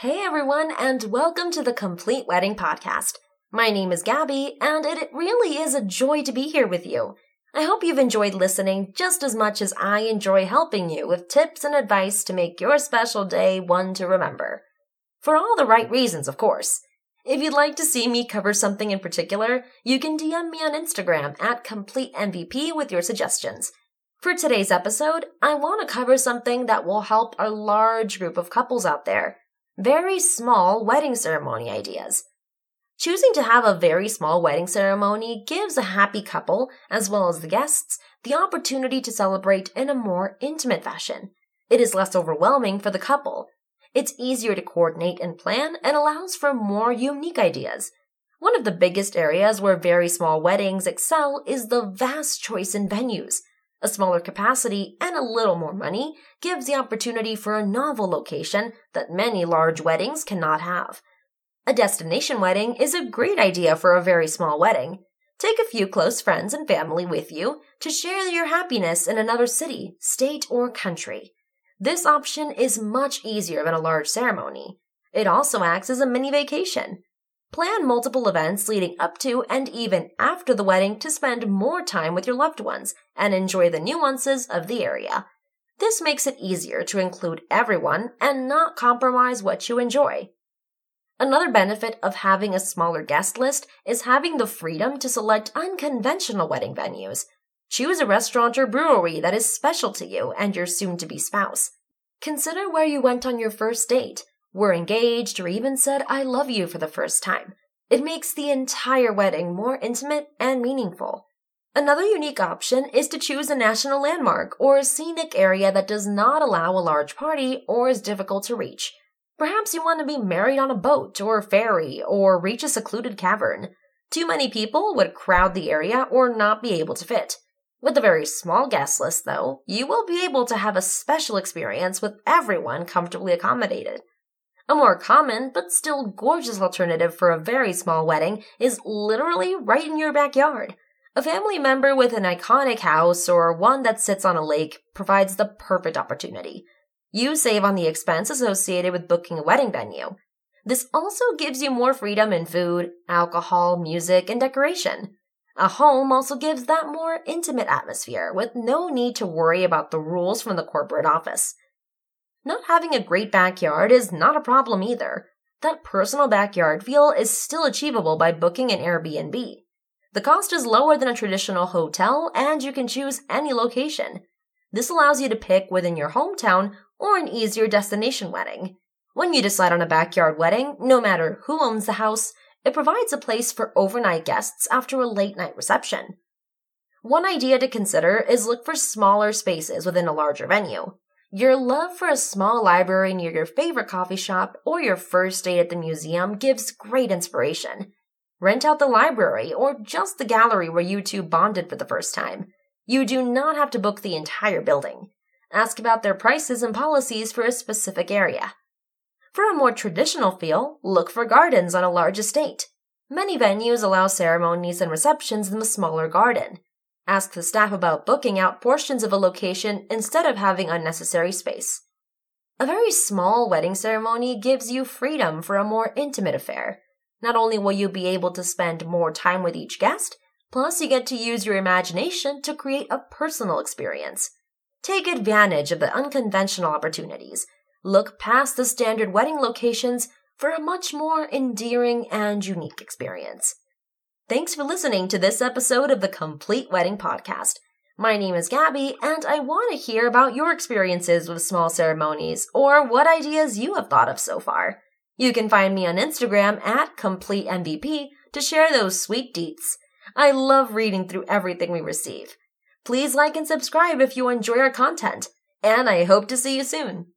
Hey everyone, and welcome to the Complete Wedding Podcast. My name is Gabby, and it really is a joy to be here with you. I hope you've enjoyed listening just as much as I enjoy helping you with tips and advice to make your special day one to remember. For all the right reasons, of course. If you'd like to see me cover something in particular, you can DM me on Instagram at CompleteMVP with your suggestions. For today's episode, I want to cover something that will help a large group of couples out there very small wedding ceremony ideas. Choosing to have a very small wedding ceremony gives a happy couple, as well as the guests, the opportunity to celebrate in a more intimate fashion. It is less overwhelming for the couple. It's easier to coordinate and plan and allows for more unique ideas. One of the biggest areas where very small weddings excel is the vast choice in venues. A smaller capacity and a little more money gives the opportunity for a novel location that many large weddings cannot have. A destination wedding is a great idea for a very small wedding. Take a few close friends and family with you to share your happiness in another city, state, or country. This option is much easier than a large ceremony. It also acts as a mini vacation. Plan multiple events leading up to and even after the wedding to spend more time with your loved ones and enjoy the nuances of the area. This makes it easier to include everyone and not compromise what you enjoy. Another benefit of having a smaller guest list is having the freedom to select unconventional wedding venues. Choose a restaurant or brewery that is special to you and your soon to be spouse. Consider where you went on your first date were engaged, or even said, I love you for the first time. It makes the entire wedding more intimate and meaningful. Another unique option is to choose a national landmark or a scenic area that does not allow a large party or is difficult to reach. Perhaps you want to be married on a boat or ferry or reach a secluded cavern. Too many people would crowd the area or not be able to fit. With a very small guest list, though, you will be able to have a special experience with everyone comfortably accommodated. A more common, but still gorgeous alternative for a very small wedding is literally right in your backyard. A family member with an iconic house or one that sits on a lake provides the perfect opportunity. You save on the expense associated with booking a wedding venue. This also gives you more freedom in food, alcohol, music, and decoration. A home also gives that more intimate atmosphere with no need to worry about the rules from the corporate office. Not having a great backyard is not a problem either. That personal backyard feel is still achievable by booking an Airbnb. The cost is lower than a traditional hotel, and you can choose any location. This allows you to pick within your hometown or an easier destination wedding. When you decide on a backyard wedding, no matter who owns the house, it provides a place for overnight guests after a late night reception. One idea to consider is look for smaller spaces within a larger venue. Your love for a small library near your favorite coffee shop or your first date at the museum gives great inspiration. Rent out the library or just the gallery where you two bonded for the first time. You do not have to book the entire building. Ask about their prices and policies for a specific area. For a more traditional feel, look for gardens on a large estate. Many venues allow ceremonies and receptions in the smaller garden. Ask the staff about booking out portions of a location instead of having unnecessary space. A very small wedding ceremony gives you freedom for a more intimate affair. Not only will you be able to spend more time with each guest, plus you get to use your imagination to create a personal experience. Take advantage of the unconventional opportunities. Look past the standard wedding locations for a much more endearing and unique experience. Thanks for listening to this episode of the Complete Wedding Podcast. My name is Gabby, and I want to hear about your experiences with small ceremonies or what ideas you have thought of so far. You can find me on Instagram at CompleteMVP to share those sweet deets. I love reading through everything we receive. Please like and subscribe if you enjoy our content, and I hope to see you soon.